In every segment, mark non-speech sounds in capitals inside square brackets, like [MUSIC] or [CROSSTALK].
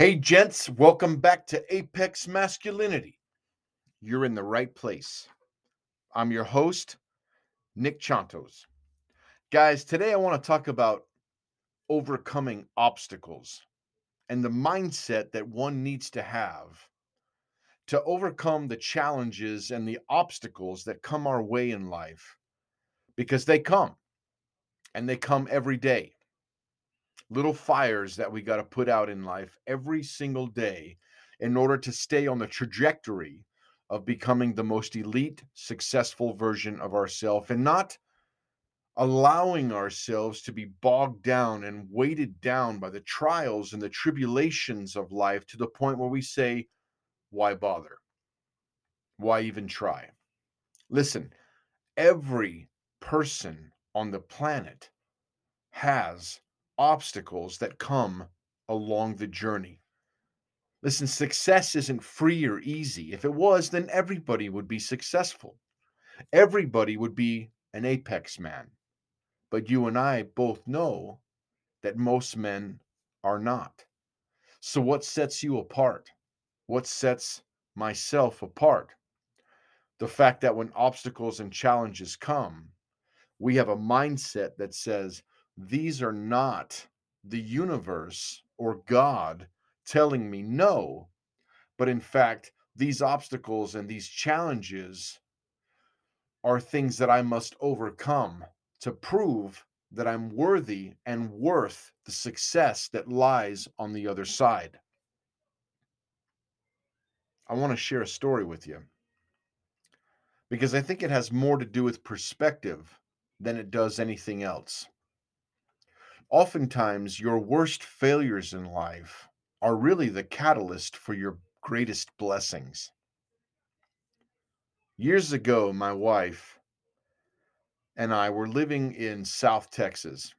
Hey, gents, welcome back to Apex Masculinity. You're in the right place. I'm your host, Nick Chontos. Guys, today I want to talk about overcoming obstacles and the mindset that one needs to have to overcome the challenges and the obstacles that come our way in life because they come and they come every day little fires that we got to put out in life every single day in order to stay on the trajectory of becoming the most elite, successful version of ourselves and not allowing ourselves to be bogged down and weighted down by the trials and the tribulations of life to the point where we say, Why bother? Why even try? Listen, every person on the planet has obstacles that come along the journey. Listen, success isn't free or easy. If it was, then everybody would be successful. Everybody would be an apex man. But you and I both know that most men are not. So, what sets you apart? What sets myself apart? The fact that when obstacles and challenges come, we have a mindset that says, these are not the universe or God telling me no, but in fact, these obstacles and these challenges are things that I must overcome to prove that I'm worthy and worth the success that lies on the other side. I want to share a story with you. Because I think it has more to do with perspective than it does anything else oftentimes your worst failures in life are really the catalyst for your greatest blessings. Years ago, my wife and I were living in South Texas.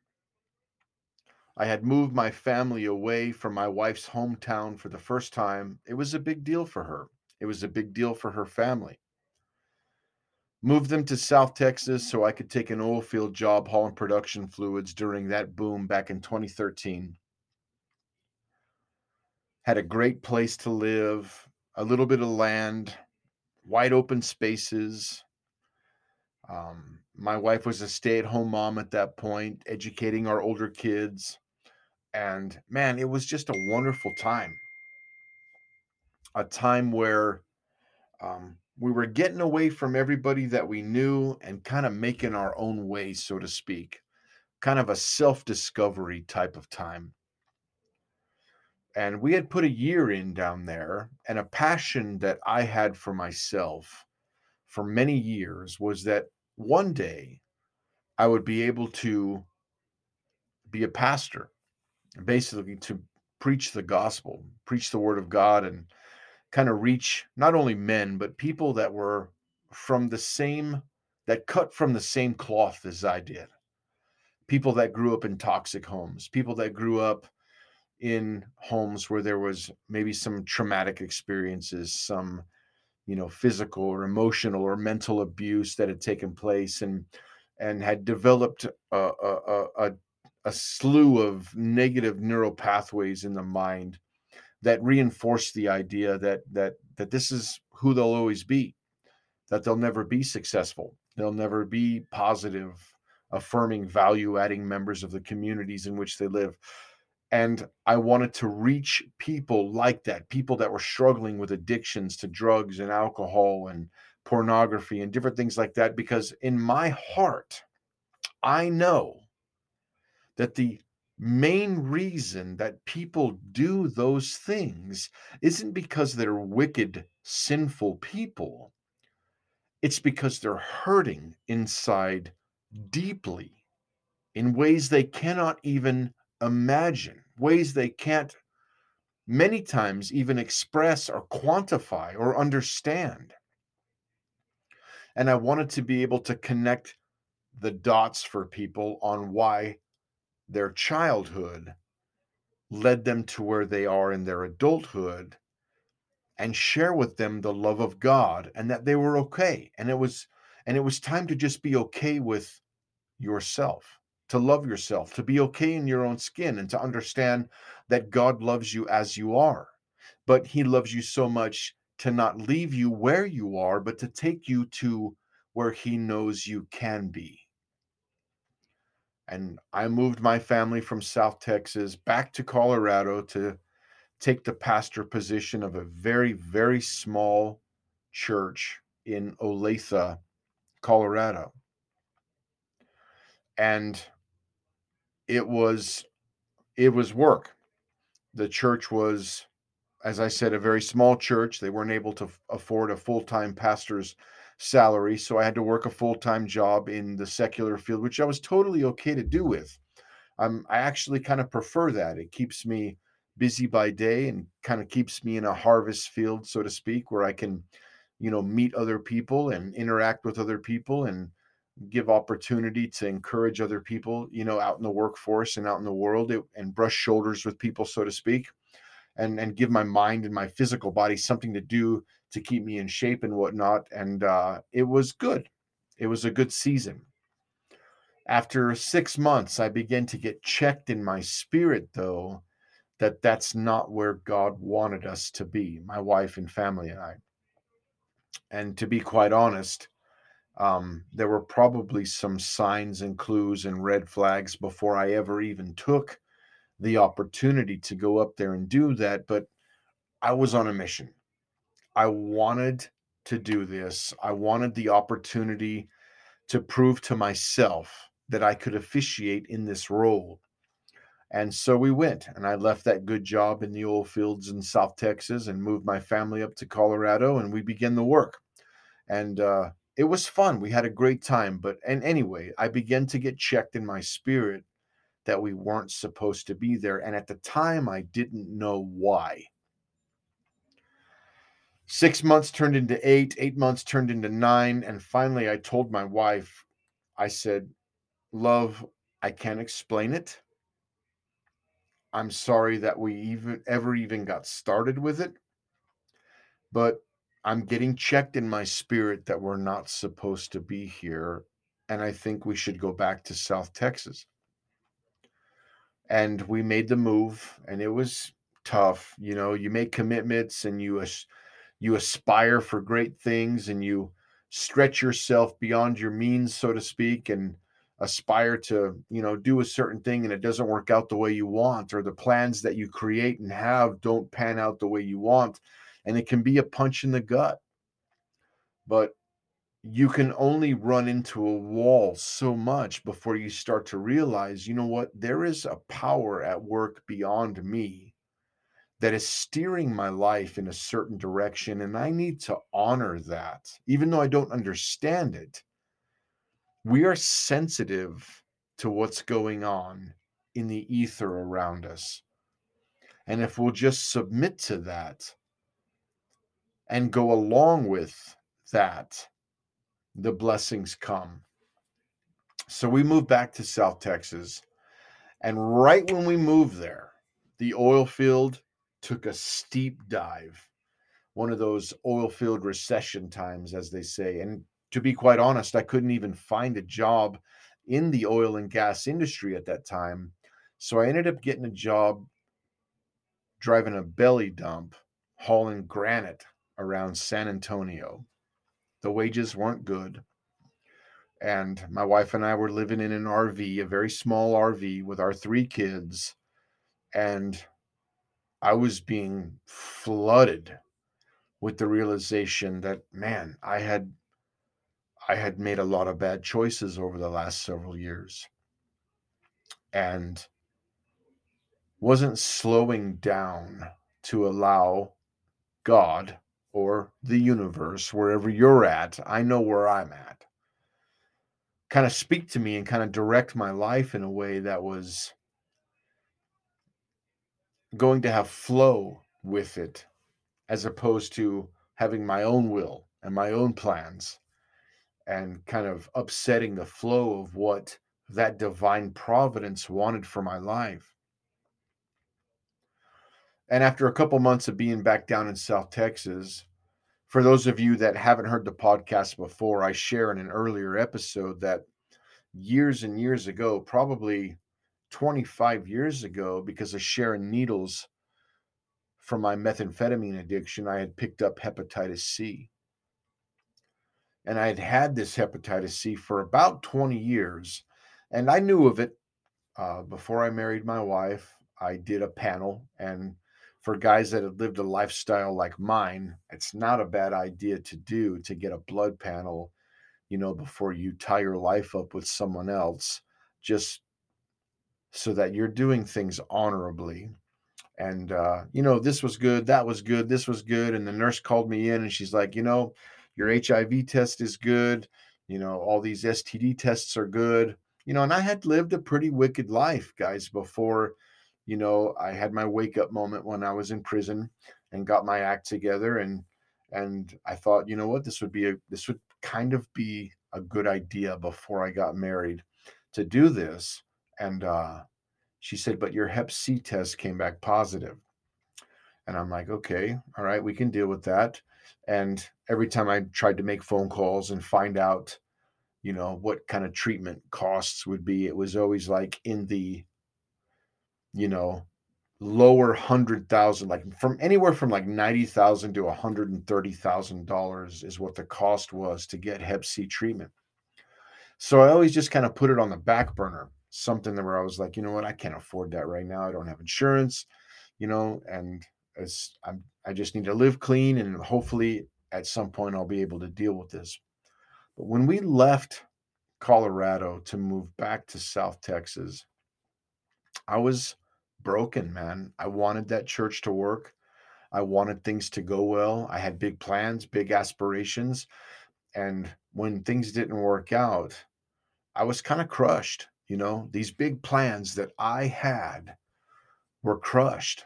I had moved my family away from my wife's hometown for the first time. It was a big deal for her, it was a big deal for her family moved them to South Texas so I could take an oil field job hauling production fluids during that boom back in 2013. Had a great place to live, a little bit of land, wide open spaces. Um, my wife was a stay at home mom at that point, educating our older kids. And man, it was just a wonderful time. A time where um, we were getting away from everybody that we knew and kind of making our own way, so to speak, kind of a self discovery type of time. And we had put a year in down there, and a passion that I had for myself for many years was that one day I would be able to be a pastor, basically to preach the gospel, preach the word of God, and kind of reach not only men but people that were from the same that cut from the same cloth as I did. People that grew up in toxic homes, people that grew up in homes where there was maybe some traumatic experiences, some you know physical or emotional or mental abuse that had taken place and and had developed a, a, a, a slew of negative neural pathways in the mind that reinforce the idea that that that this is who they'll always be that they'll never be successful. They'll never be positive affirming value adding members of the communities in which they live. And i wanted to reach people like that people that were struggling with addictions to drugs and alcohol and pornography and different things like that because in my heart i know that the main reason that people do those things isn't because they're wicked, sinful people. It's because they're hurting inside deeply. in ways they cannot even imagine, ways they can't many times even express or quantify or understand. And I wanted to be able to connect the dots for people on why their childhood led them to where they are in their adulthood and share with them the love of God and that they were okay. And it was and it was time to just be okay with yourself to love yourself to be okay in your own skin and to understand that God loves you as you are. But he loves you so much to not leave you where you are but to take you to where he knows you can be and I moved my family from South Texas back to Colorado to take the pastor position of a very, very small church in Olathe, Colorado. And it was it was work. The church was as I said a very small church. They weren't able to afford a full-time pastor's salary. So I had to work a full time job in the secular field, which I was totally okay to do with. Um, I actually kind of prefer that. It keeps me busy by day and kind of keeps me in a harvest field, so to speak, where I can, you know, meet other people and interact with other people and give opportunity to encourage other people, you know, out in the workforce and out in the world and brush shoulders with people, so to speak, and and give my mind and my physical body something to do to keep me in shape and whatnot. And uh, it was good. It was a good season. After six months, I began to get checked in my spirit, though, that that's not where God wanted us to be, my wife and family and I. And to be quite honest, um, there were probably some signs and clues and red flags before I ever even took the opportunity to go up there and do that. But I was on a mission. I wanted to do this. I wanted the opportunity to prove to myself that I could officiate in this role. And so we went, and I left that good job in the oil fields in South Texas and moved my family up to Colorado, and we began the work. And uh, it was fun. We had a great time. But, and anyway, I began to get checked in my spirit that we weren't supposed to be there. And at the time, I didn't know why. Six months turned into eight, eight months turned into nine. And finally, I told my wife, I said, Love, I can't explain it. I'm sorry that we even ever even got started with it. But I'm getting checked in my spirit that we're not supposed to be here. And I think we should go back to South Texas. And we made the move, and it was tough. You know, you make commitments and you you aspire for great things and you stretch yourself beyond your means so to speak and aspire to you know do a certain thing and it doesn't work out the way you want or the plans that you create and have don't pan out the way you want and it can be a punch in the gut but you can only run into a wall so much before you start to realize you know what there is a power at work beyond me that is steering my life in a certain direction. And I need to honor that, even though I don't understand it. We are sensitive to what's going on in the ether around us. And if we'll just submit to that and go along with that, the blessings come. So we moved back to South Texas. And right when we moved there, the oil field took a steep dive, one of those oil field recession times, as they say. And to be quite honest, I couldn't even find a job in the oil and gas industry at that time. So I ended up getting a job driving a belly dump, hauling granite around San Antonio. The wages weren't good. And my wife and I were living in an RV, a very small RV with our three kids. And I was being flooded with the realization that man, I had I had made a lot of bad choices over the last several years and wasn't slowing down to allow God or the universe, wherever you're at, I know where I'm at, kind of speak to me and kind of direct my life in a way that was going to have flow with it as opposed to having my own will and my own plans and kind of upsetting the flow of what that divine providence wanted for my life. And after a couple months of being back down in South Texas, for those of you that haven't heard the podcast before, I share in an earlier episode that years and years ago, probably 25 years ago, because of sharing needles from my methamphetamine addiction, I had picked up hepatitis C. And I had had this hepatitis C for about 20 years. And I knew of it uh, before I married my wife. I did a panel, and for guys that have lived a lifestyle like mine, it's not a bad idea to do to get a blood panel, you know, before you tie your life up with someone else, just so that you're doing things honorably. And, uh, you know, this was good, that was good, this was good. And the nurse called me in and she's like, you know, your HIV test is good. You know, all these STD tests are good. You know, and I had lived a pretty wicked life, guys, before you know, I had my wake up moment when I was in prison and got my act together and and I thought, you know what, this would be a this would kind of be a good idea before I got married to do this. And uh she said, but your hep C test came back positive. And I'm like, okay, all right, we can deal with that. And every time I tried to make phone calls and find out, you know, what kind of treatment costs would be, it was always like in the you know, lower hundred thousand, like from anywhere from like ninety thousand to one hundred and thirty thousand dollars is what the cost was to get Hep C treatment. So I always just kind of put it on the back burner, something that where I was like, you know what, I can't afford that right now. I don't have insurance, you know, and as I'm, I just need to live clean, and hopefully at some point I'll be able to deal with this. But when we left Colorado to move back to South Texas, I was broken, man. I wanted that church to work. I wanted things to go well. I had big plans, big aspirations. And when things didn't work out, I was kind of crushed. You know, these big plans that I had were crushed.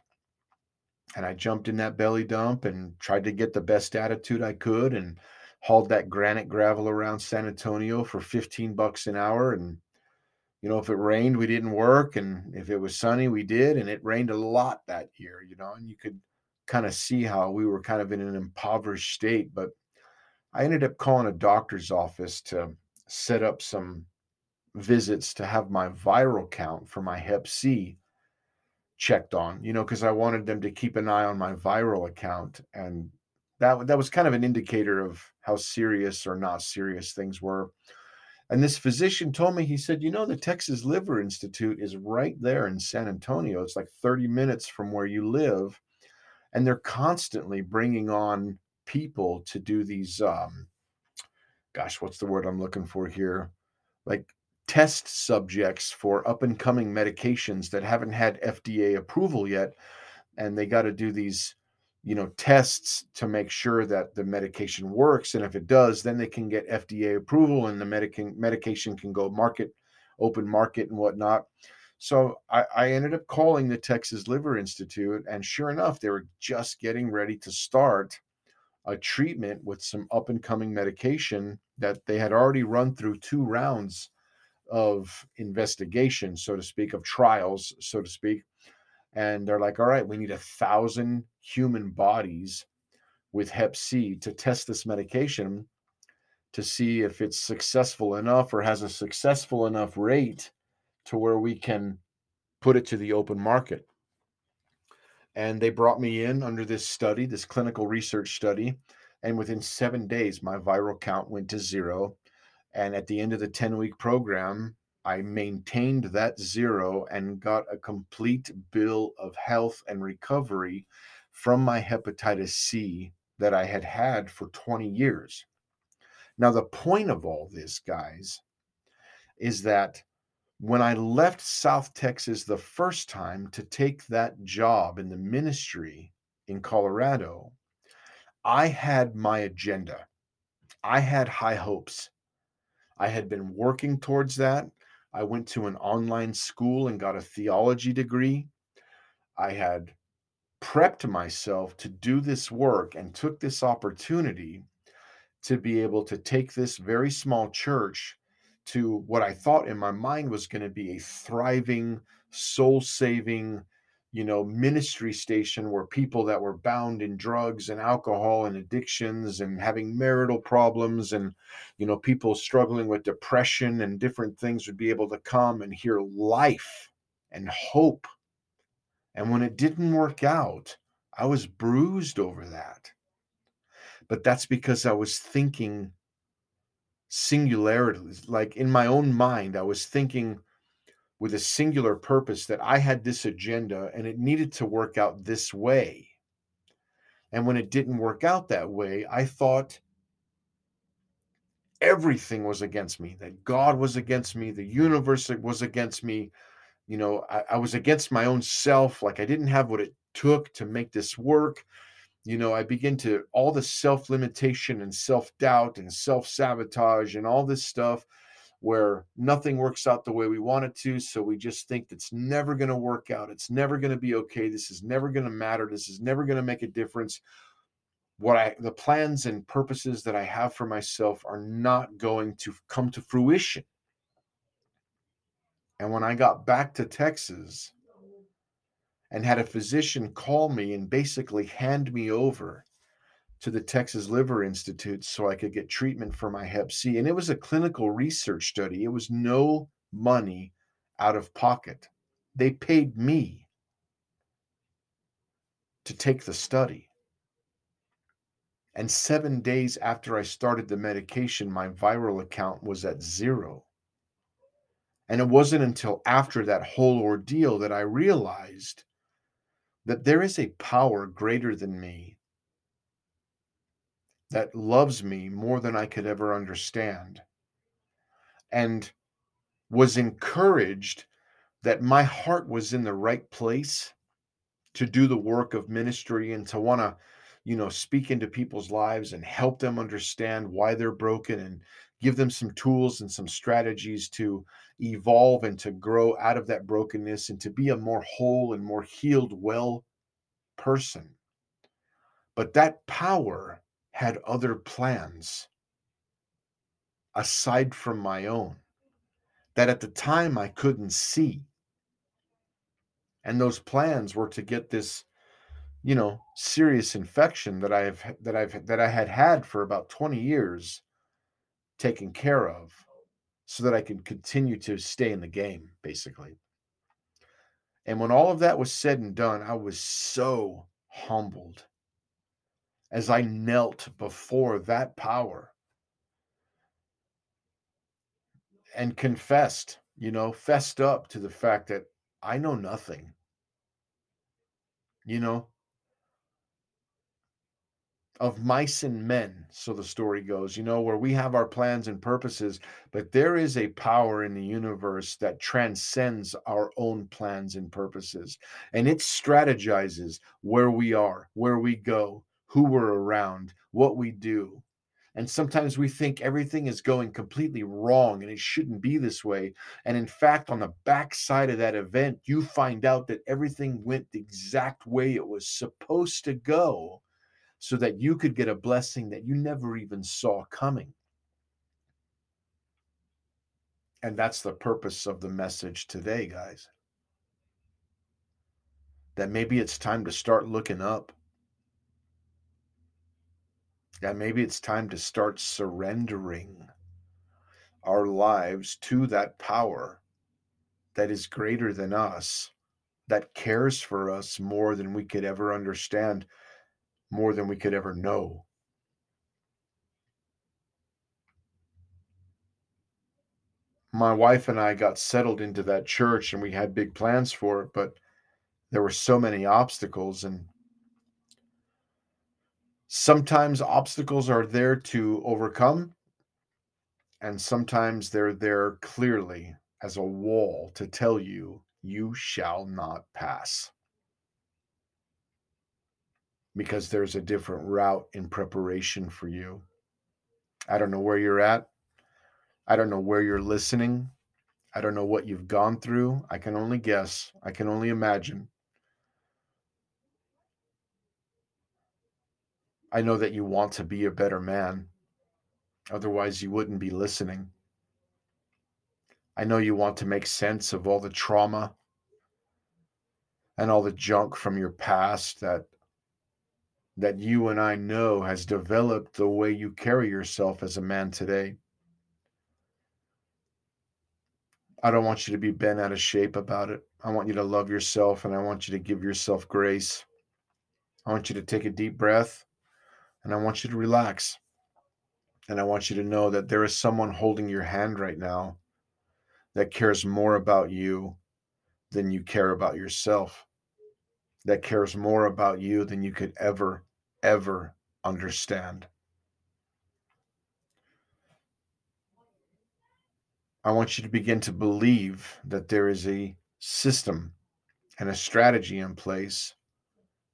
And I jumped in that belly dump and tried to get the best attitude I could and hauled that granite gravel around San Antonio for 15 bucks an hour and you know, if it rained, we didn't work. And if it was sunny, we did. And it rained a lot that year, you know, and you could kind of see how we were kind of in an impoverished state. But I ended up calling a doctor's office to set up some visits to have my viral count for my hep C checked on, you know, because I wanted them to keep an eye on my viral account. And that, that was kind of an indicator of how serious or not serious things were. And this physician told me, he said, you know, the Texas Liver Institute is right there in San Antonio. It's like 30 minutes from where you live. And they're constantly bringing on people to do these, um, gosh, what's the word I'm looking for here? Like test subjects for up and coming medications that haven't had FDA approval yet. And they got to do these you know tests to make sure that the medication works and if it does then they can get fda approval and the medic- medication can go market open market and whatnot. So I, I ended up calling the texas liver institute and sure enough they were just getting ready to start a treatment with some up and coming medication that they had already run through two rounds of investigation so to speak of trials so to speak. And they're like, all right, we need a thousand human bodies with Hep C to test this medication to see if it's successful enough or has a successful enough rate to where we can put it to the open market. And they brought me in under this study, this clinical research study. And within seven days, my viral count went to zero. And at the end of the 10 week program, I maintained that zero and got a complete bill of health and recovery from my hepatitis C that I had had for 20 years. Now, the point of all this, guys, is that when I left South Texas the first time to take that job in the ministry in Colorado, I had my agenda. I had high hopes. I had been working towards that. I went to an online school and got a theology degree. I had prepped myself to do this work and took this opportunity to be able to take this very small church to what I thought in my mind was going to be a thriving, soul saving, you know, ministry station where people that were bound in drugs and alcohol and addictions and having marital problems and, you know, people struggling with depression and different things would be able to come and hear life and hope. And when it didn't work out, I was bruised over that. But that's because I was thinking singularities. Like in my own mind, I was thinking with a singular purpose that I had this agenda and it needed to work out this way. And when it didn't work out that way, I thought everything was against me, that God was against me, the universe was against me. You know, I, I was against my own self. Like I didn't have what it took to make this work you know, I begin to all the self limitation and self doubt and self sabotage and all this stuff where nothing works out the way we want it to. So we just think it's never going to work out. It's never going to be okay. This is never going to matter. This is never going to make a difference. What I, the plans and purposes that I have for myself are not going to come to fruition. And when I got back to Texas, and had a physician call me and basically hand me over to the Texas Liver Institute so I could get treatment for my hep C. And it was a clinical research study, it was no money out of pocket. They paid me to take the study. And seven days after I started the medication, my viral account was at zero. And it wasn't until after that whole ordeal that I realized that there is a power greater than me that loves me more than I could ever understand and was encouraged that my heart was in the right place to do the work of ministry and to want to you know speak into people's lives and help them understand why they're broken and give them some tools and some strategies to evolve and to grow out of that brokenness and to be a more whole and more healed, well person. But that power had other plans aside from my own that at the time I couldn't see. And those plans were to get this, you know, serious infection that I've that I've that I had had for about 20 years taken care of so that I can continue to stay in the game, basically. And when all of that was said and done, I was so humbled as I knelt before that power and confessed, you know, fessed up to the fact that I know nothing. You know, of mice and men, so the story goes, you know, where we have our plans and purposes, but there is a power in the universe that transcends our own plans and purposes. And it strategizes where we are, where we go, who we're around, what we do. And sometimes we think everything is going completely wrong and it shouldn't be this way. And in fact, on the backside of that event, you find out that everything went the exact way it was supposed to go so that you could get a blessing that you never even saw coming. And that's the purpose of the message today, guys. That maybe it's time to start looking up. That maybe it's time to start surrendering our lives to that power that is greater than us, that cares for us more than we could ever understand more than we could ever know. My wife and I got settled into that church and we had big plans for it, but there were so many obstacles. And sometimes obstacles are there to overcome, and sometimes they're there clearly as a wall to tell you, you shall not pass because there's a different route in preparation for you. I don't know where you're at. I don't know where you're listening. I don't know what you've gone through. I can only guess. I can only imagine. I know that you want to be a better man. Otherwise, you wouldn't be listening. I know you want to make sense of all the trauma and all the junk from your past that that you and I know has developed the way you carry yourself as a man today. I don't want you to be bent out of shape about it. I want you to love yourself and I want you to give yourself grace. I want you to take a deep breath and I want you to relax. And I want you to know that there is someone holding your hand right now that cares more about you than you care about yourself, that cares more about you than you could ever, ever understand. I want you to begin to believe that there is a system and a strategy in place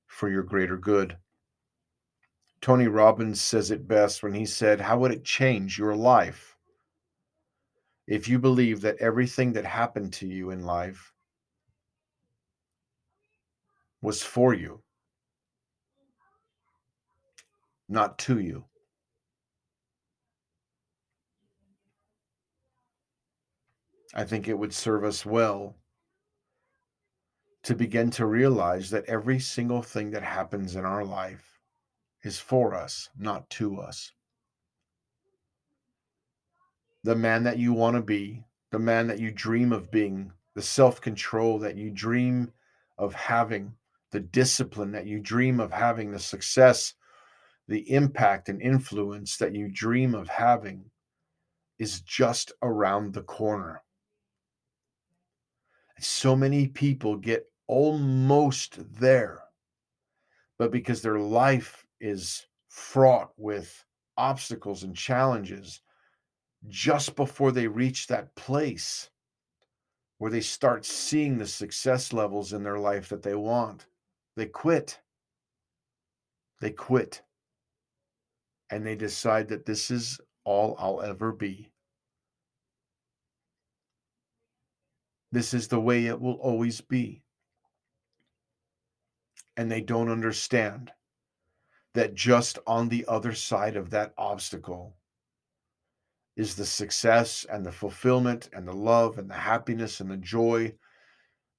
for your greater good. Tony Robbins says it best when he said, How would it change your life if you believe that everything that happened to you in life was for you, not to you. I think it would serve us well to begin to realize that every single thing that happens in our life is for us, not to us the man that you want to be, the man that you dream of being, the self control that you dream of having, the discipline that you dream of having, the success, the impact and influence that you dream of having is just around the corner. So many people get almost there, but because their life is fraught with obstacles and challenges, just before they reach that place where they start seeing the success levels in their life that they want, they quit. They quit. And they decide that this is all I'll ever be. This is the way it will always be. And they don't understand that just on the other side of that obstacle is the success and the fulfillment and the love and the happiness and the joy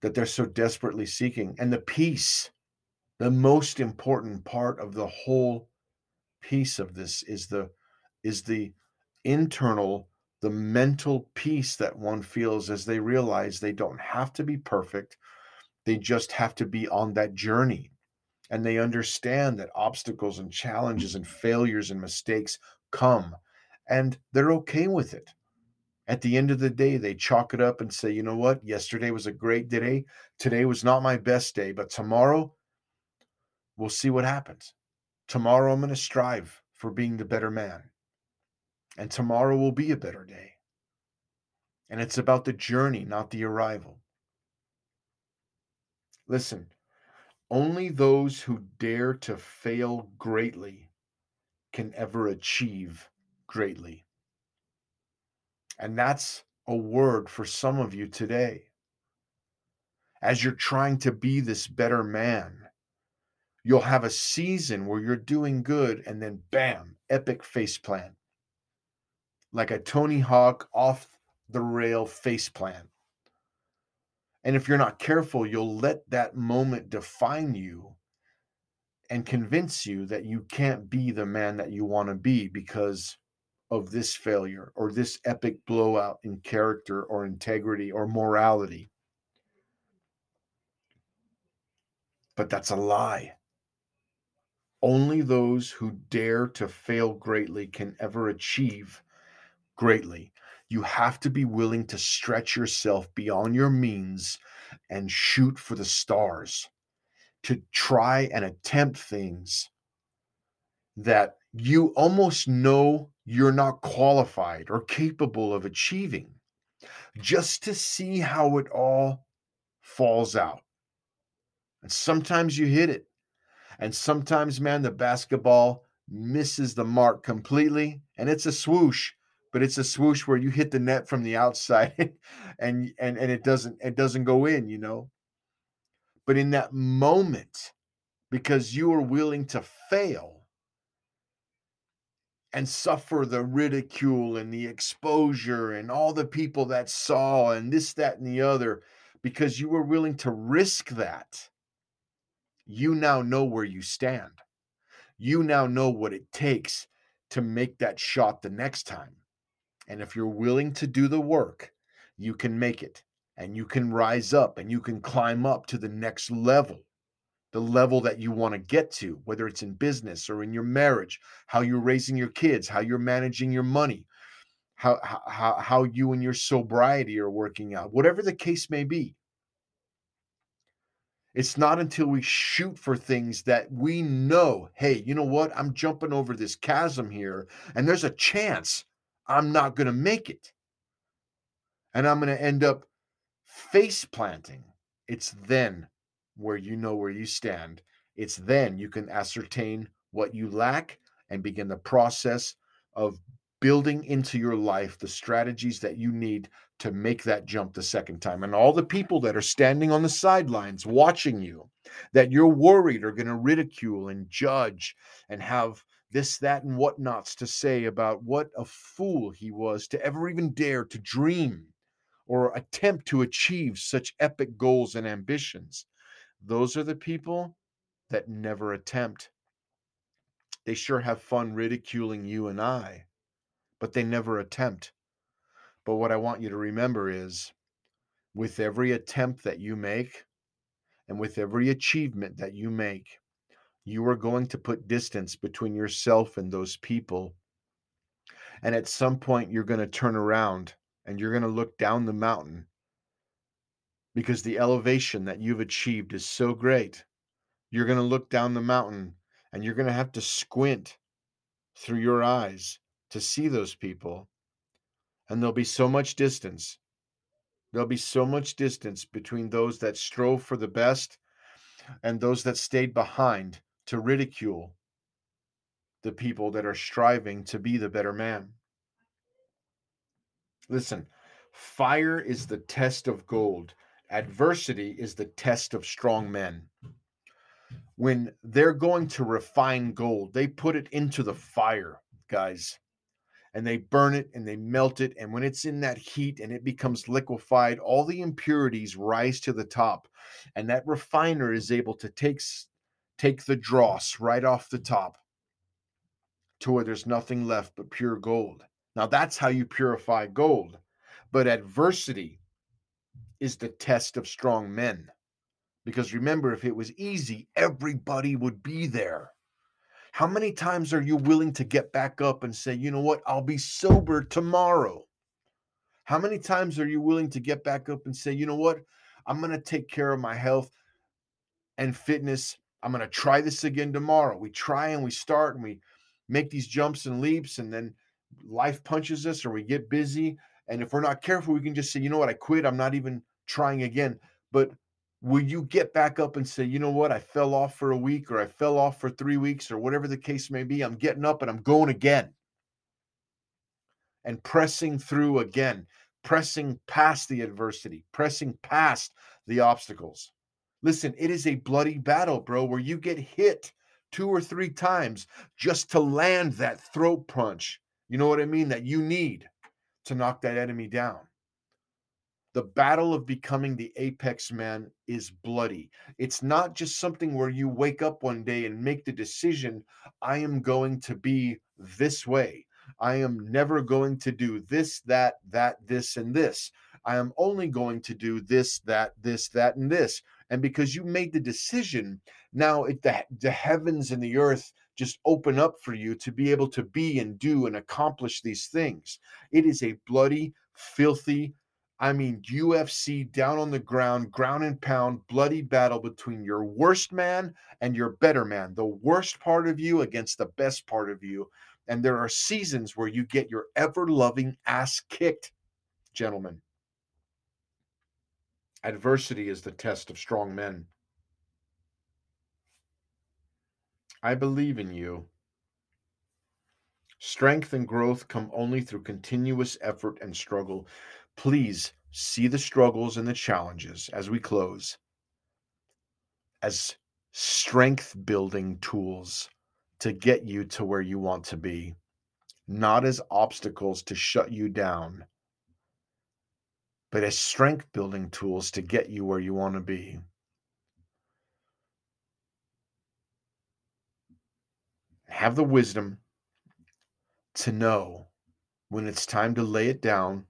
that they're so desperately seeking and the peace the most important part of the whole piece of this is the is the internal the mental peace that one feels as they realize they don't have to be perfect they just have to be on that journey and they understand that obstacles and challenges and failures and mistakes come and they're okay with it. At the end of the day, they chalk it up and say, you know what? Yesterday was a great day. Today was not my best day, but tomorrow we'll see what happens. Tomorrow I'm going to strive for being the better man. And tomorrow will be a better day. And it's about the journey, not the arrival. Listen, only those who dare to fail greatly can ever achieve greatly. And that's a word for some of you today. As you're trying to be this better man, you'll have a season where you're doing good and then bam, epic face plant. Like a Tony Hawk off the rail face plant. And if you're not careful, you'll let that moment define you and convince you that you can't be the man that you want to be because of this failure or this epic blowout in character or integrity or morality. But that's a lie. Only those who dare to fail greatly can ever achieve greatly. You have to be willing to stretch yourself beyond your means and shoot for the stars, to try and attempt things that you almost know you're not qualified or capable of achieving just to see how it all falls out. And sometimes you hit it. And sometimes, man, the basketball misses the mark completely and it's a swoosh. but it's a swoosh where you hit the net from the outside [LAUGHS] and and and it doesn't it doesn't go in, you know. But in that moment, because you are willing to fail and suffer the ridicule and the exposure and all the people that saw and this, that, and the other, because you were willing to risk that, you now know where you stand. You now know what it takes to make that shot the next time. And if you're willing to do the work, you can make it and you can rise up and you can climb up to the next level, the level that you want to get to, whether it's in business or in your marriage, how you're raising your kids, how you're managing your money, how, how, how you and your sobriety are working out, whatever the case may be. It's not until we shoot for things that we know, hey, you know what? I'm jumping over this chasm here, and there's a chance I'm not going to make it. And I'm going to end up face planting. It's then where you know where you stand. It's then you can ascertain what you lack and begin the process of building into your life the strategies that you need to make that jump the second time. And all the people that are standing on the sidelines watching you, that you're worried are going to ridicule and judge and have this, that, and whatnots to say about what a fool he was to ever even dare to dream or attempt to achieve such epic goals and ambitions. Those are the people that never attempt. They sure have fun ridiculing you and I, but they never attempt. But what I want you to remember is with every attempt that you make and with every achievement that you make, you are going to put distance between yourself and those people. And at some point, you're going to turn around and you're going to look down the mountain because the elevation that you've achieved is so great. You're going to look down the mountain and you're going to have to squint through your eyes to see those people and there'll be so much distance. There'll be so much distance between those that strove for the best and those that stayed behind to ridicule the people that are striving to be the better man. Listen, fire is the test of gold, adversity is the test of strong men. When they're going to refine gold, they put it into the fire, guys and they burn it and they melt it. And when it's in that heat and it becomes liquefied, all the impurities rise to the top. And that refiner is able to take, take the dross right off the top to where there's nothing left but pure gold. Now, that's how you purify gold. But adversity is the test of strong men. Because remember, if it was easy, everybody would be there. How many times are you willing to get back up and say, you know what, I'll be sober tomorrow? How many times are you willing to get back up and say, you know what, I'm going to take care of my health and fitness. I'm going to try this again tomorrow. We try and we start and we make these jumps and leaps, and then life punches us or we get busy. And if we're not careful, we can just say, you know what, I quit. I'm not even trying again. But will you get back up and say, you know what, I fell off for a week or I fell off for three weeks or whatever the case may be? I'm getting up and I'm going again and pressing through again, pressing past the adversity, pressing past the obstacles. Listen, it is a bloody battle, bro, where you get hit two or three times just to land that throat punch. You know what I mean? That you need to knock that enemy down. The battle of becoming the apex man is bloody. It's not just something where you wake up one day and make the decision I am going to be this way. I am never going to do this, that, that, this, and this. I am only going to do this, that, this, that, and this. And because you made the decision, now it, the, the heavens and the earth just open up for you to be able to be and do and accomplish these things. It is a bloody, filthy, I mean, UFC down on the ground, ground and pound, bloody battle between your worst man and your better man, the worst part of you against the best part of you. And there are seasons where you get your ever loving ass kicked, gentlemen. Adversity is the test of strong men. I believe in you. Strength and growth come only through continuous effort and struggle. Please see the struggles and the challenges as we close as strength building tools to get you to where you want to be, not as obstacles to shut you down, but as strength building tools to get you where you want to be. Have the wisdom to know when it's time to lay it down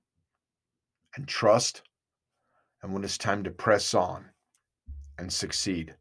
and trust, and when it's time to press on and succeed.